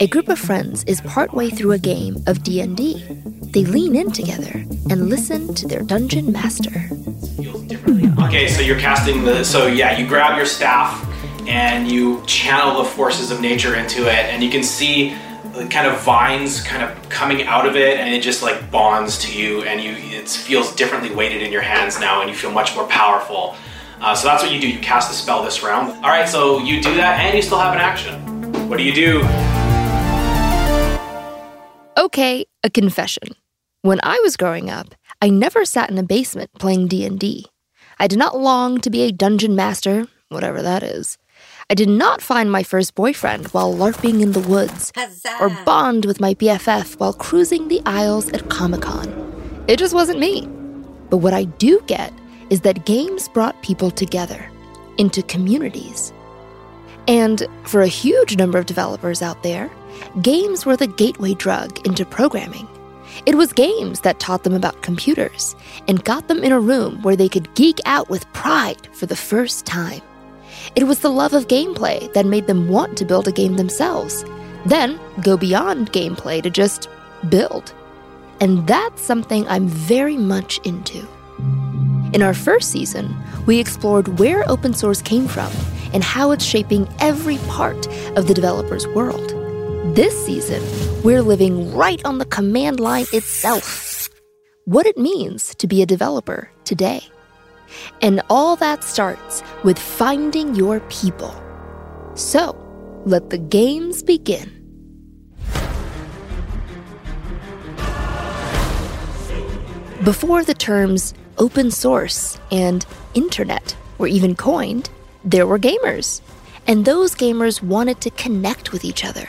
A group of friends is partway through a game of D&D. They lean in together and listen to their dungeon master. Okay, so you're casting the. So yeah, you grab your staff and you channel the forces of nature into it, and you can see the kind of vines kind of coming out of it, and it just like bonds to you, and you it feels differently weighted in your hands now, and you feel much more powerful. Uh, so that's what you do. You cast the spell this round. All right, so you do that, and you still have an action. What do you do? Okay, a confession. When I was growing up, I never sat in a basement playing D&D. I did not long to be a dungeon master, whatever that is. I did not find my first boyfriend while LARPing in the woods, Huzzah. or bond with my BFF while cruising the aisles at Comic Con. It just wasn't me. But what I do get is that games brought people together into communities. And for a huge number of developers out there, games were the gateway drug into programming. It was games that taught them about computers and got them in a room where they could geek out with pride for the first time. It was the love of gameplay that made them want to build a game themselves, then go beyond gameplay to just build. And that's something I'm very much into. In our first season, we explored where open source came from and how it's shaping every part of the developer's world. This season, we're living right on the command line itself. What it means to be a developer today. And all that starts with finding your people. So, let the games begin. Before the terms open source and internet were even coined, there were gamers. And those gamers wanted to connect with each other.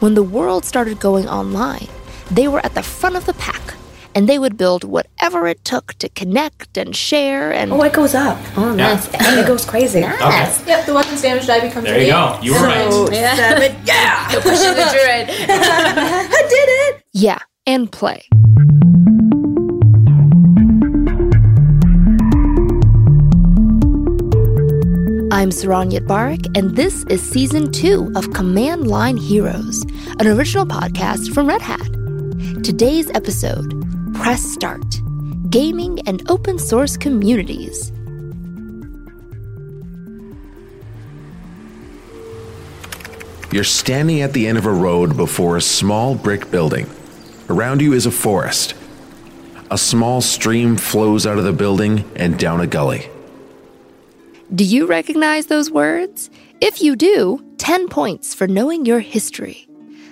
When the world started going online, they were at the front of the pack and they would build whatever it took to connect and share and Oh, it goes up. Oh, nice. And it goes crazy. Nice. Yep, the weapons damage die becomes There you eight. go. You were So, right. seven, yeah! Pushing the druid. I did it! yeah, and play. I'm Saron Yitbarek, and this is season two of Command Line Heroes, an original podcast from Red Hat. Today's episode Press Start Gaming and Open Source Communities. You're standing at the end of a road before a small brick building. Around you is a forest. A small stream flows out of the building and down a gully. Do you recognize those words? If you do, 10 points for knowing your history.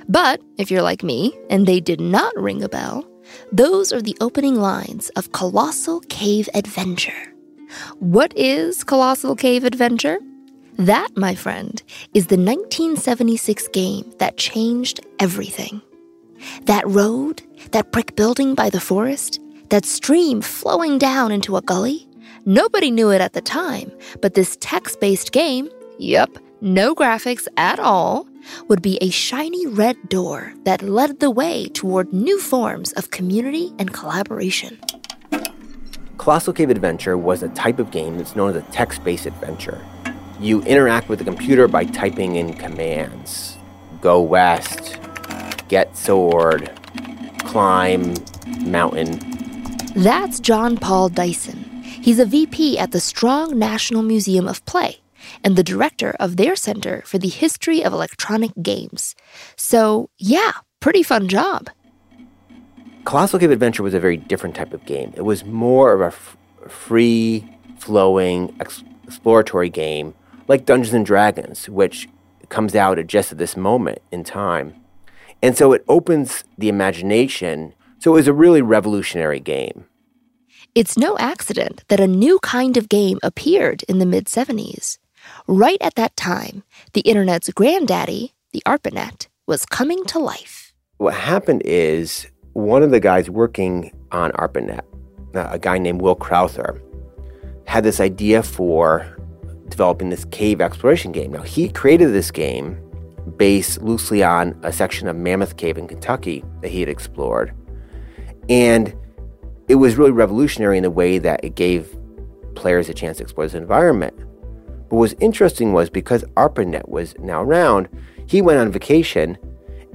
But if you're like me and they did not ring a bell, those are the opening lines of Colossal Cave Adventure. What is Colossal Cave Adventure? That, my friend, is the 1976 game that changed everything. That road, that brick building by the forest, that stream flowing down into a gully, nobody knew it at the time, but this text based game, yep, no graphics at all, would be a shiny red door that led the way toward new forms of community and collaboration. Colossal Cave Adventure was a type of game that's known as a text based adventure. You interact with the computer by typing in commands go west, get sword, climb mountain. That's John Paul Dyson. He's a VP at the Strong National Museum of Play and the director of their Center for the History of Electronic Games. So, yeah, pretty fun job. Colossal Cave Adventure was a very different type of game. It was more of a f- free flowing ex- exploratory game like Dungeons and Dragons, which comes out at just at this moment in time. And so it opens the imagination. So it was a really revolutionary game. It's no accident that a new kind of game appeared in the mid 70s. Right at that time, the internet's granddaddy, the ARPANET, was coming to life. What happened is one of the guys working on ARPANET, uh, a guy named Will Crowther, had this idea for developing this cave exploration game. Now, he created this game based loosely on a section of Mammoth Cave in Kentucky that he had explored. And it was really revolutionary in the way that it gave players a chance to explore this environment. But what was interesting was because ARPANET was now around, He went on vacation,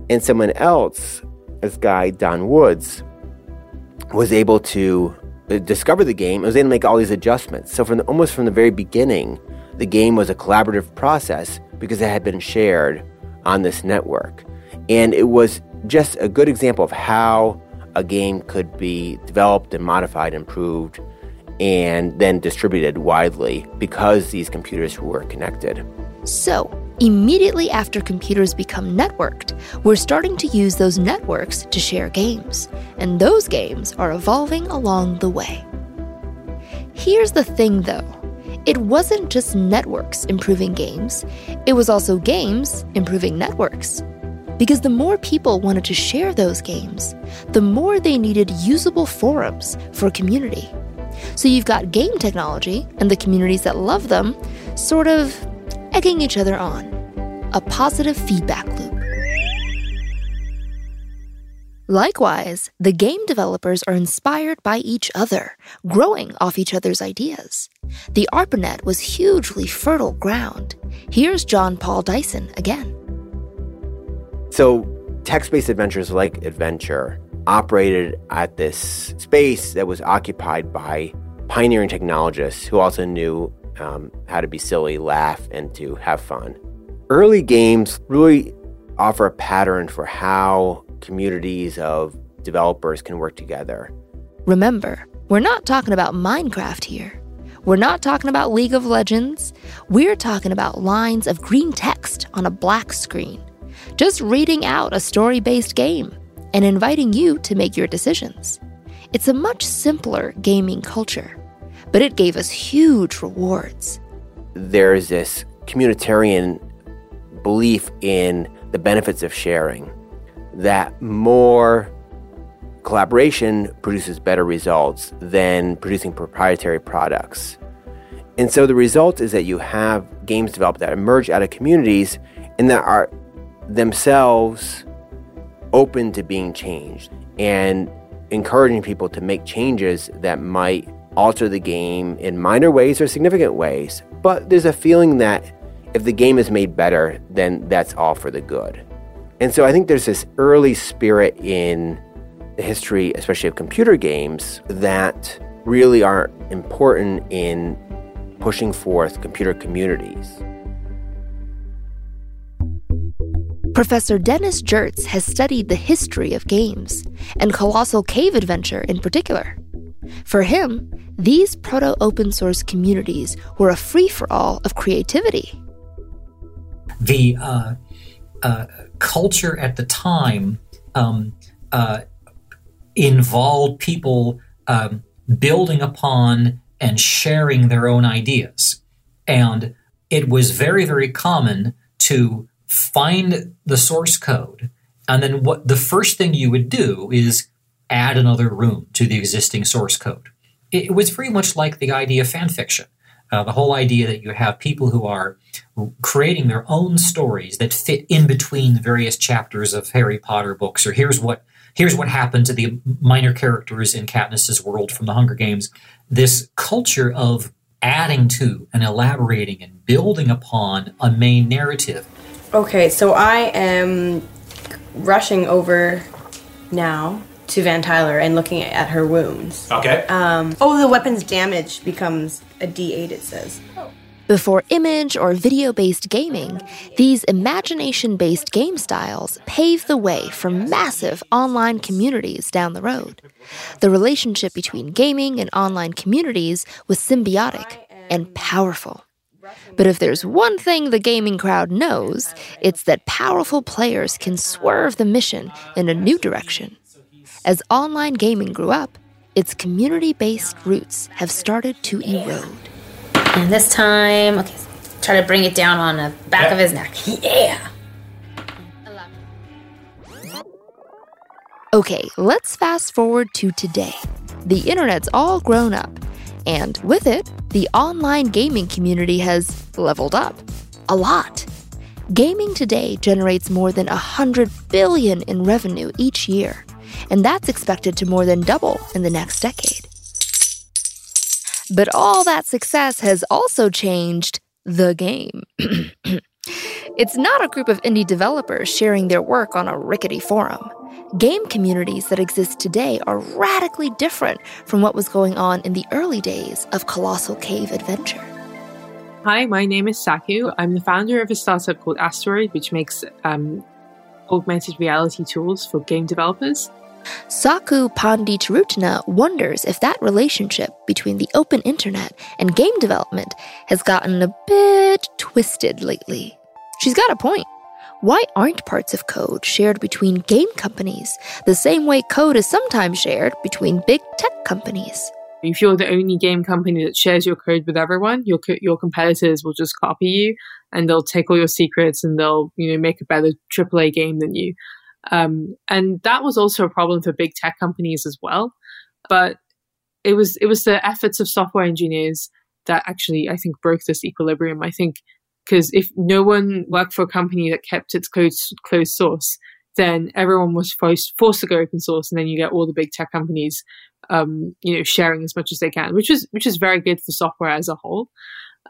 and someone else, this guy, Don Woods, was able to uh, discover the game and was able to make all these adjustments. So, from the, almost from the very beginning, the game was a collaborative process because it had been shared on this network. And it was just a good example of how a game could be developed and modified, improved, and then distributed widely because these computers were connected. So, immediately after computers become networked, we're starting to use those networks to share games, and those games are evolving along the way. Here's the thing though it wasn't just networks improving games, it was also games improving networks. Because the more people wanted to share those games, the more they needed usable forums for community. So you've got game technology and the communities that love them sort of egging each other on. A positive feedback loop. Likewise, the game developers are inspired by each other, growing off each other's ideas. The ARPANET was hugely fertile ground. Here's John Paul Dyson again. So, text based adventures like Adventure operated at this space that was occupied by pioneering technologists who also knew um, how to be silly, laugh, and to have fun. Early games really offer a pattern for how communities of developers can work together. Remember, we're not talking about Minecraft here. We're not talking about League of Legends. We're talking about lines of green text on a black screen. Just reading out a story based game and inviting you to make your decisions. It's a much simpler gaming culture, but it gave us huge rewards. There's this communitarian belief in the benefits of sharing that more collaboration produces better results than producing proprietary products. And so the result is that you have games developed that emerge out of communities and that are themselves open to being changed and encouraging people to make changes that might alter the game in minor ways or significant ways. But there's a feeling that if the game is made better, then that's all for the good. And so I think there's this early spirit in the history, especially of computer games, that really are important in pushing forth computer communities. Professor Dennis Jerz has studied the history of games, and Colossal Cave Adventure in particular. For him, these proto open source communities were a free for all of creativity. The uh, uh, culture at the time um, uh, involved people um, building upon and sharing their own ideas. And it was very, very common to find the source code. And then what the first thing you would do is add another room to the existing source code. It, was very much like the idea of fan fiction. Uh, the whole idea that you have people who are creating their own stories that fit in between various chapters of Harry Potter books, or here's what here's what happened to the minor characters in Katniss's world from the Hunger Games. This culture of adding to and elaborating and building upon a main narrative. Okay, so I am rushing over now to Van Tyler and looking at her wounds. Okay. Um, oh, the weapon's damage becomes a D8, it says. Before image or video based gaming, these imagination based game styles pave the way for massive online communities down the road. The relationship between gaming and online communities was symbiotic and powerful. But if there's one thing the gaming crowd knows, it's that powerful players can swerve the mission in a new direction. As online gaming grew up, its community based roots have started to erode. And this time, okay, try to bring it down on the back of his neck. Yeah. Okay, let's fast forward to today. The internet's all grown up, and with it, the online gaming community has leveled up. A lot. Gaming today generates more than 100 billion in revenue each year, and that's expected to more than double in the next decade. But all that success has also changed the game. It's not a group of indie developers sharing their work on a rickety forum. Game communities that exist today are radically different from what was going on in the early days of Colossal Cave Adventure. Hi, my name is Saku. I'm the founder of a startup called Asteroid, which makes um, augmented reality tools for game developers. Saku Panditharatne wonders if that relationship between the open internet and game development has gotten a bit twisted lately. She's got a point. Why aren't parts of code shared between game companies the same way code is sometimes shared between big tech companies? If you're the only game company that shares your code with everyone, your your competitors will just copy you and they'll take all your secrets and they'll you know make a better AAA game than you. Um, and that was also a problem for big tech companies as well. But it was it was the efforts of software engineers that actually I think broke this equilibrium. I think because if no one worked for a company that kept its code closed source, then everyone was forced, forced to go open source, and then you get all the big tech companies, um, you know, sharing as much as they can, which is which is very good for software as a whole.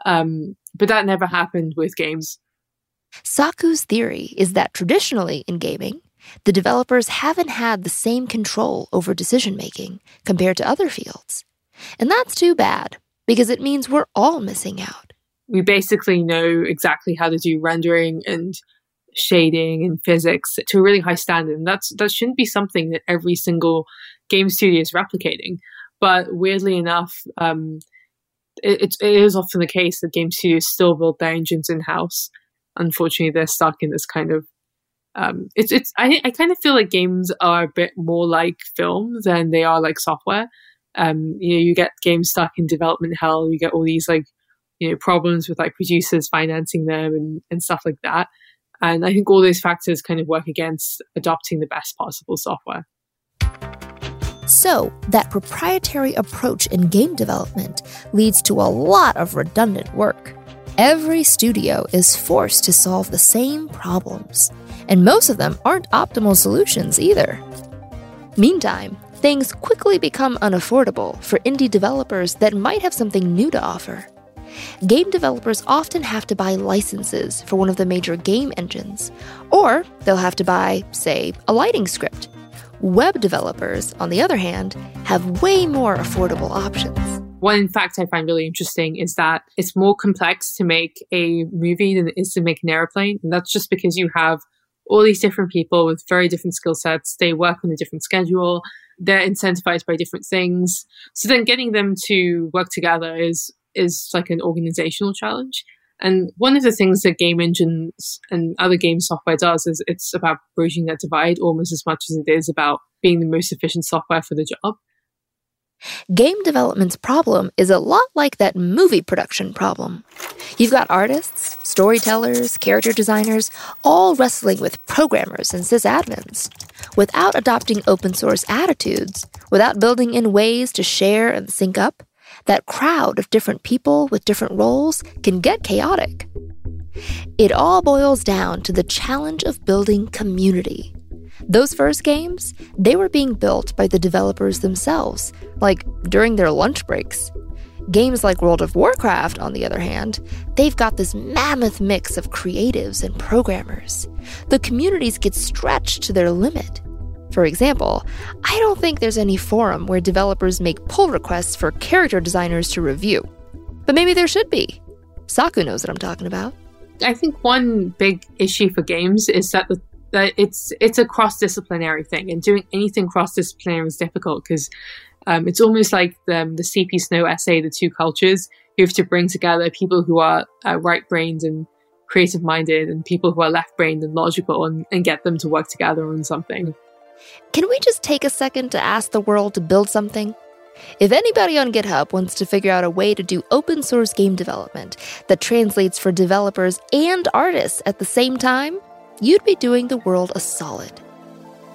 Um, but that never happened with games. Saku's theory is that traditionally in gaming, the developers haven't had the same control over decision making compared to other fields. And that's too bad, because it means we're all missing out. We basically know exactly how to do rendering and shading and physics to a really high standard. And that's that shouldn't be something that every single game studio is replicating. But weirdly enough, um, it, it is often the case that game studios still build their engines in house. Unfortunately, they're stuck in this kind of um, it's it's I I kind of feel like games are a bit more like film than they are like software. Um, you know, you get games stuck in development hell. You get all these like you know problems with like producers financing them and and stuff like that. And I think all those factors kind of work against adopting the best possible software. So, that proprietary approach in game development leads to a lot of redundant work. Every studio is forced to solve the same problems, and most of them aren't optimal solutions either. Meantime, things quickly become unaffordable for indie developers that might have something new to offer. Game developers often have to buy licenses for one of the major game engines, or they'll have to buy, say, a lighting script Web developers, on the other hand, have way more affordable options. One in fact I find really interesting is that it's more complex to make a movie than it is to make an airplane. And that's just because you have all these different people with very different skill sets. They work on a different schedule. They're incentivized by different things. So then getting them to work together is, is like an organizational challenge. And one of the things that game engines and other game software does is it's about bridging that divide almost as much as it is about being the most efficient software for the job. Game development's problem is a lot like that movie production problem. You've got artists, storytellers, character designers, all wrestling with programmers and sysadmins. Without adopting open source attitudes, without building in ways to share and sync up, that crowd of different people with different roles can get chaotic. It all boils down to the challenge of building community. Those first games, they were being built by the developers themselves, like during their lunch breaks. Games like World of Warcraft, on the other hand, they've got this mammoth mix of creatives and programmers. The communities get stretched to their limit. For example, I don't think there's any forum where developers make pull requests for character designers to review. But maybe there should be. Saku knows what I'm talking about. I think one big issue for games is that the, that it's it's a cross disciplinary thing, and doing anything cross disciplinary is difficult because um, it's almost like the, the CP Snow essay, The Two Cultures. You have to bring together people who are uh, right brained and creative minded and people who are left brained and logical and, and get them to work together on something. Can we just take a second to ask the world to build something? If anybody on GitHub wants to figure out a way to do open source game development that translates for developers and artists at the same time, you'd be doing the world a solid.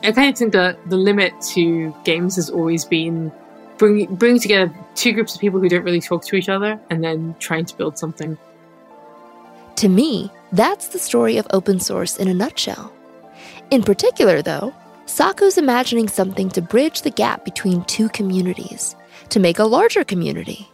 I kind of think that the limit to games has always been bringing bringing together two groups of people who don't really talk to each other and then trying to build something. To me, that's the story of open source in a nutshell. In particular, though, Saku's imagining something to bridge the gap between two communities, to make a larger community.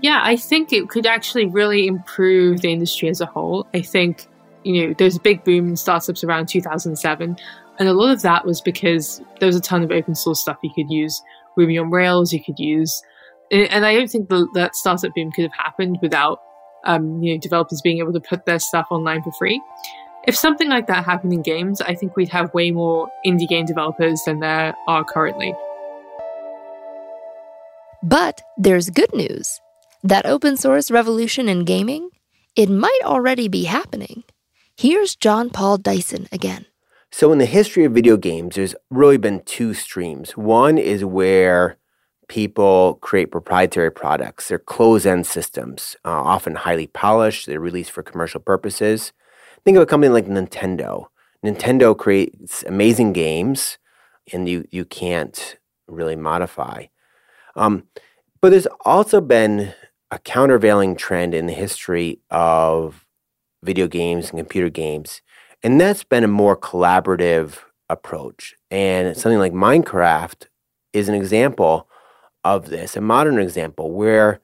Yeah, I think it could actually really improve the industry as a whole. I think you know, there's a big boom in startups around 2007. And a lot of that was because there was a ton of open source stuff you could use. Ruby on Rails, you could use. And I don't think the, that startup boom could have happened without, um, you know, developers being able to put their stuff online for free. If something like that happened in games, I think we'd have way more indie game developers than there are currently. But there's good news. That open source revolution in gaming, it might already be happening. Here's John Paul Dyson again. So, in the history of video games, there's really been two streams. One is where people create proprietary products. They're closed end systems, uh, often highly polished. They're released for commercial purposes. Think of a company like Nintendo. Nintendo creates amazing games, and you, you can't really modify. Um, but there's also been a countervailing trend in the history of video games and computer games and that's been a more collaborative approach. And something like Minecraft is an example of this, a modern example where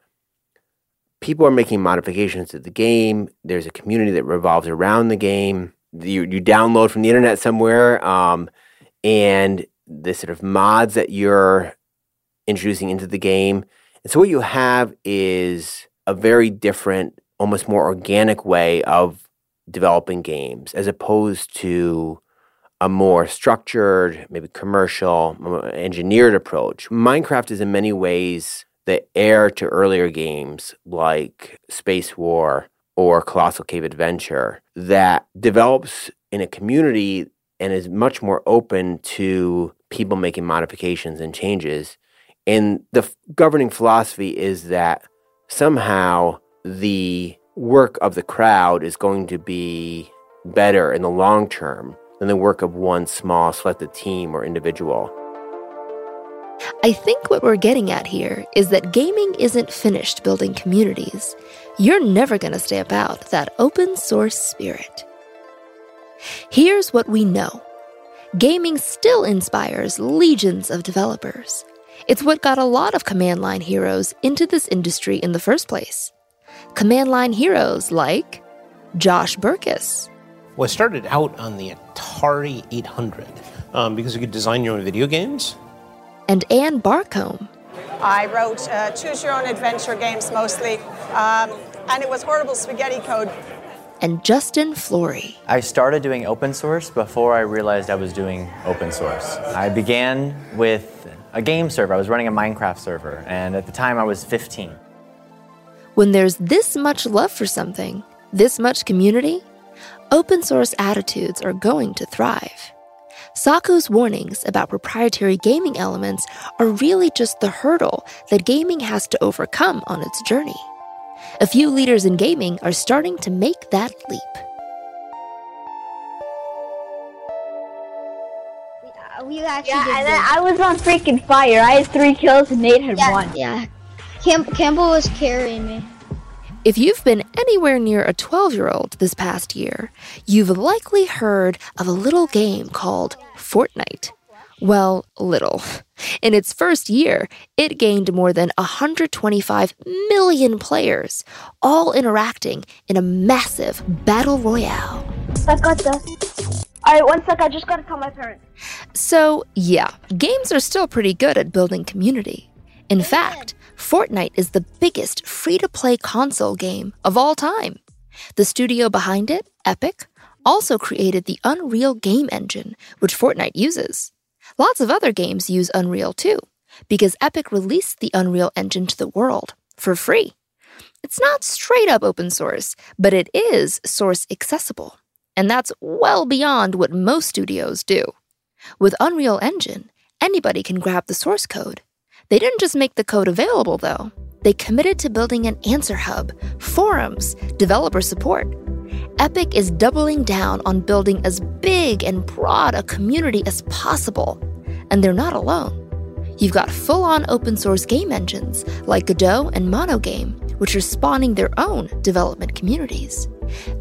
people are making modifications to the game. There's a community that revolves around the game. You, you download from the internet somewhere, um, and the sort of mods that you're introducing into the game. And so what you have is a very different, almost more organic way of developing games as opposed to a more structured, maybe commercial, engineered approach. Minecraft is in many ways the heir to earlier games like Space War or Colossal Cave Adventure that develops in a community and is much more open to people making modifications and changes. And the governing philosophy is that somehow the work of the crowd is going to be better in the long term than the work of one small selected team or individual. I think what we're getting at here is that gaming isn't finished building communities. You're never going to stamp out that open source spirit. Here's what we know gaming still inspires legions of developers. It's what got a lot of command line heroes into this industry in the first place command line heroes like Josh Berkus. Well, I started out on the Atari 800 um, because you could design your own video games. And Ann Barcomb. I wrote uh, choose your own adventure games mostly, um, and it was horrible spaghetti code. And Justin Flory. I started doing open source before I realized I was doing open source. I began with a game server. I was running a Minecraft server, and at the time I was 15. When there's this much love for something, this much community, open source attitudes are going to thrive. Saku's warnings about proprietary gaming elements are really just the hurdle that gaming has to overcome on its journey. A few leaders in gaming are starting to make that leap. We uh, actually yeah, and then I was on freaking fire. I had three kills and Nate had yeah, one. Yeah. Cam- Campbell was carrying me. If you've been anywhere near a 12 year old this past year, you've likely heard of a little game called Fortnite. Well, little. In its first year, it gained more than 125 million players, all interacting in a massive battle royale. I've got the. Alright, one sec, I just gotta tell my parents. So, yeah, games are still pretty good at building community. In fact, Fortnite is the biggest free to play console game of all time. The studio behind it, Epic, also created the Unreal Game Engine, which Fortnite uses. Lots of other games use Unreal too, because Epic released the Unreal Engine to the world for free. It's not straight up open source, but it is source accessible. And that's well beyond what most studios do. With Unreal Engine, anybody can grab the source code they didn't just make the code available, though. They committed to building an answer hub, forums, developer support. Epic is doubling down on building as big and broad a community as possible. And they're not alone. You've got full on open source game engines like Godot and Monogame, which are spawning their own development communities.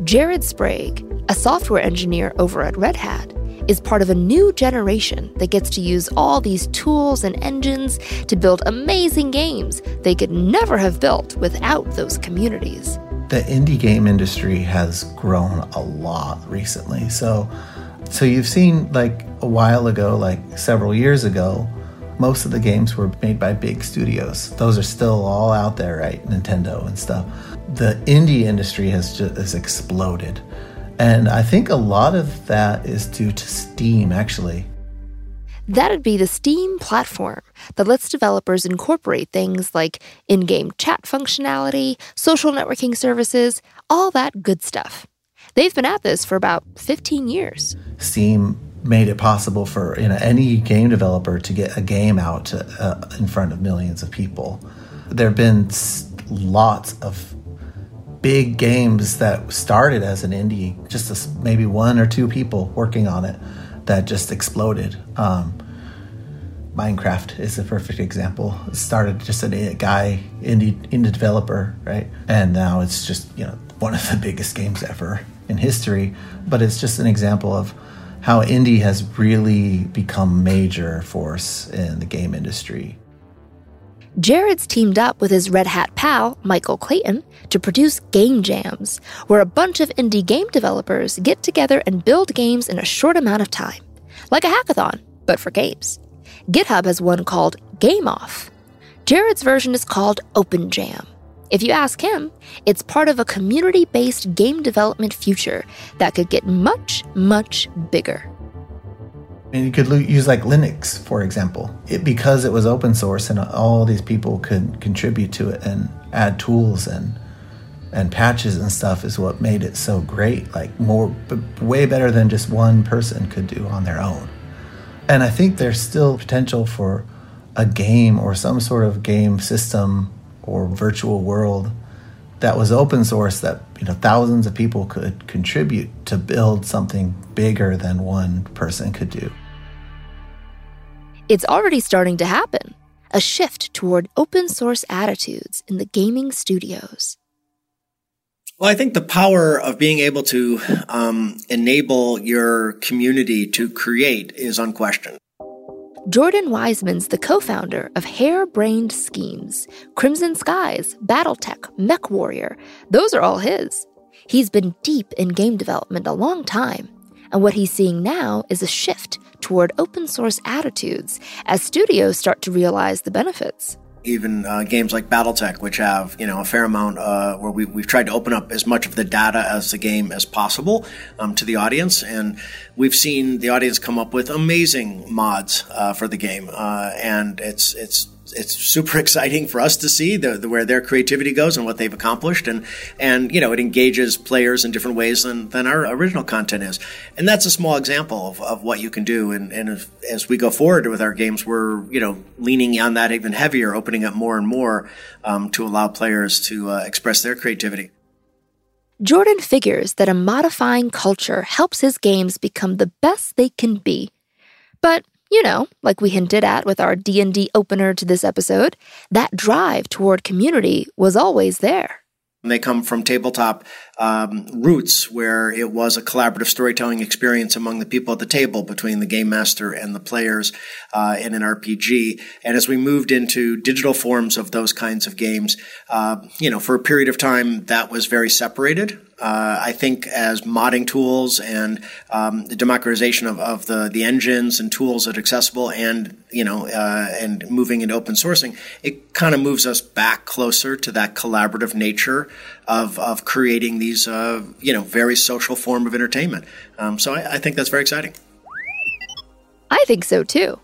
Jared Sprague, a software engineer over at Red Hat, is part of a new generation that gets to use all these tools and engines to build amazing games they could never have built without those communities. the indie game industry has grown a lot recently. So, so you've seen like a while ago, like several years ago, most of the games were made by big studios. Those are still all out there, right? Nintendo and stuff. The indie industry has just has exploded. And I think a lot of that is due to Steam, actually. That'd be the Steam platform that lets developers incorporate things like in game chat functionality, social networking services, all that good stuff. They've been at this for about 15 years. Steam made it possible for you know, any game developer to get a game out to, uh, in front of millions of people. There have been lots of big games that started as an indie, just a, maybe one or two people working on it, that just exploded. Um, Minecraft is a perfect example. It started just a guy indie indie developer, right? And now it's just you know one of the biggest games ever in history. But it's just an example of how indie has really become major force in the game industry. Jared's teamed up with his Red Hat pal, Michael Clayton, to produce Game Jams, where a bunch of indie game developers get together and build games in a short amount of time. Like a hackathon, but for games. GitHub has one called Game Off. Jared's version is called Open Jam. If you ask him, it's part of a community based game development future that could get much, much bigger. And you could use like Linux, for example, it, because it was open source and all these people could contribute to it and add tools and and patches and stuff is what made it so great. Like more, way better than just one person could do on their own. And I think there's still potential for a game or some sort of game system or virtual world that was open source that you know thousands of people could contribute to build something bigger than one person could do. It's already starting to happen. A shift toward open source attitudes in the gaming studios. Well, I think the power of being able to um, enable your community to create is unquestioned. Jordan Weisman's the co founder of Harebrained Schemes, Crimson Skies, Battletech, Mech Warrior. Those are all his. He's been deep in game development a long time, and what he's seeing now is a shift toward open source attitudes as studios start to realize the benefits. Even uh, games like BattleTech, which have you know a fair amount uh, where we, we've tried to open up as much of the data as the game as possible um, to the audience, and we've seen the audience come up with amazing mods uh, for the game, uh, and it's it's it's super exciting for us to see the, the, where their creativity goes and what they've accomplished, and and you know it engages players in different ways than, than our original content is, and that's a small example of, of what you can do. And, and if, as we go forward with our games, we're you know leaning on that even heavier, opening up more and more um, to allow players to uh, express their creativity. Jordan figures that a modifying culture helps his games become the best they can be, but you know, like we hinted at with our D&D opener to this episode, that drive toward community was always there. They come from tabletop um, roots where it was a collaborative storytelling experience among the people at the table between the game master and the players uh, in an RPG. And as we moved into digital forms of those kinds of games, uh, you know, for a period of time that was very separated. Uh, I think as modding tools and um, the democratization of, of the, the engines and tools that are accessible and you know uh, and moving into open sourcing, it kind of moves us back closer to that collaborative nature of, of creating these uh, you know very social form of entertainment. Um, so I, I think that's very exciting. I think so too.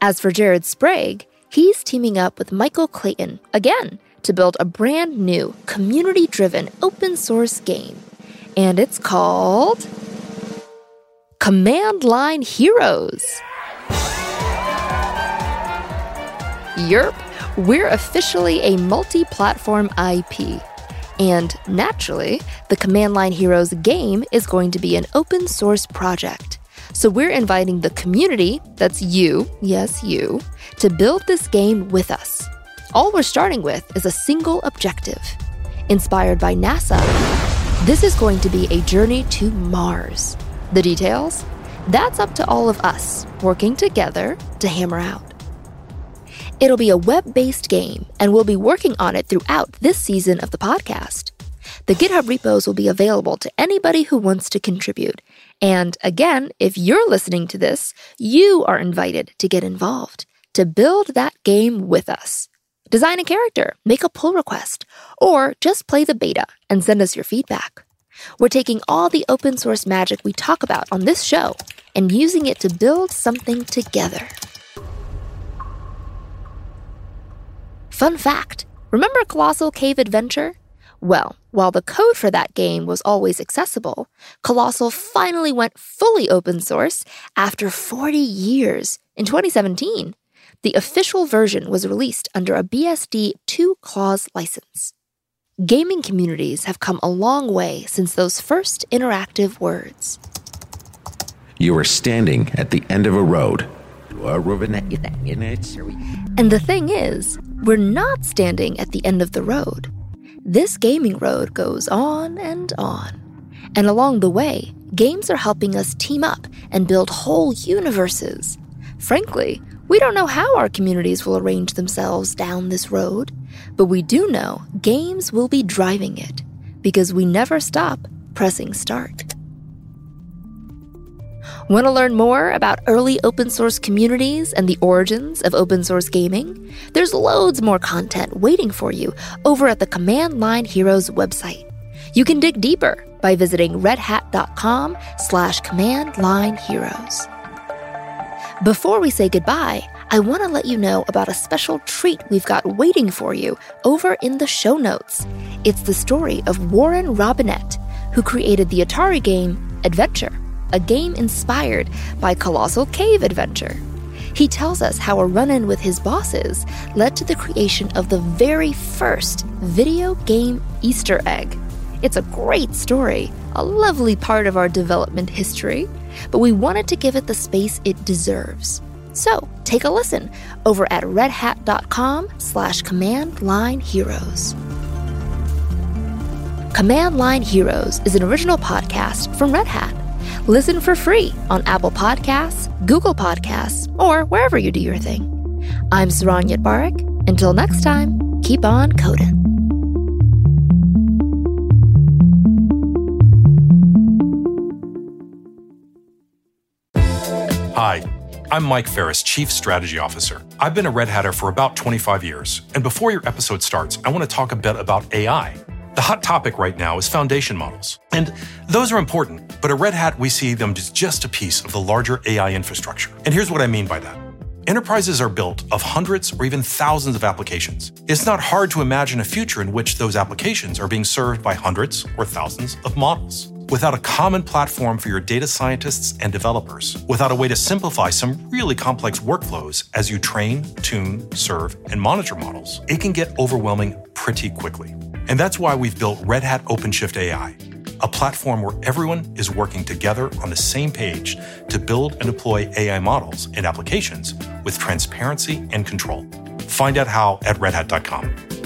As for Jared Sprague, he's teaming up with Michael Clayton again to build a brand new, community driven open source game. And it's called Command Line Heroes. Yerp, we're officially a multi platform IP. And naturally, the Command Line Heroes game is going to be an open source project. So we're inviting the community, that's you, yes, you, to build this game with us. All we're starting with is a single objective. Inspired by NASA, this is going to be a journey to Mars. The details? That's up to all of us working together to hammer out. It'll be a web based game, and we'll be working on it throughout this season of the podcast. The GitHub repos will be available to anybody who wants to contribute. And again, if you're listening to this, you are invited to get involved, to build that game with us. Design a character, make a pull request, or just play the beta and send us your feedback. We're taking all the open source magic we talk about on this show and using it to build something together. Fun fact remember Colossal Cave Adventure? Well, while the code for that game was always accessible, Colossal finally went fully open source after 40 years in 2017. The official version was released under a BSD 2 clause license. Gaming communities have come a long way since those first interactive words. You are standing at the end of a road. And the thing is, we're not standing at the end of the road. This gaming road goes on and on. And along the way, games are helping us team up and build whole universes. Frankly, we don't know how our communities will arrange themselves down this road, but we do know games will be driving it because we never stop pressing start. Want to learn more about early open source communities and the origins of open source gaming? There's loads more content waiting for you over at the Command Line Heroes website. You can dig deeper by visiting redhat.com slash command line heroes. Before we say goodbye, I want to let you know about a special treat we've got waiting for you over in the show notes. It's the story of Warren Robinett, who created the Atari game Adventure a game inspired by Colossal Cave Adventure. He tells us how a run in with his bosses led to the creation of the very first video game Easter egg. It's a great story, a lovely part of our development history, but we wanted to give it the space it deserves. So take a listen over at redhat.com slash command line heroes. Command Line Heroes is an original podcast from Red Hat. Listen for free on Apple Podcasts, Google Podcasts, or wherever you do your thing. I'm Saron Yitbarek. Until next time, keep on coding. Hi, I'm Mike Ferris, Chief Strategy Officer. I've been a Red Hatter for about 25 years, and before your episode starts, I want to talk a bit about AI. The hot topic right now is foundation models. And those are important, but at Red Hat, we see them as just a piece of the larger AI infrastructure. And here's what I mean by that. Enterprises are built of hundreds or even thousands of applications. It's not hard to imagine a future in which those applications are being served by hundreds or thousands of models. Without a common platform for your data scientists and developers, without a way to simplify some really complex workflows as you train, tune, serve, and monitor models, it can get overwhelming pretty quickly. And that's why we've built Red Hat OpenShift AI, a platform where everyone is working together on the same page to build and deploy AI models and applications with transparency and control. Find out how at redhat.com.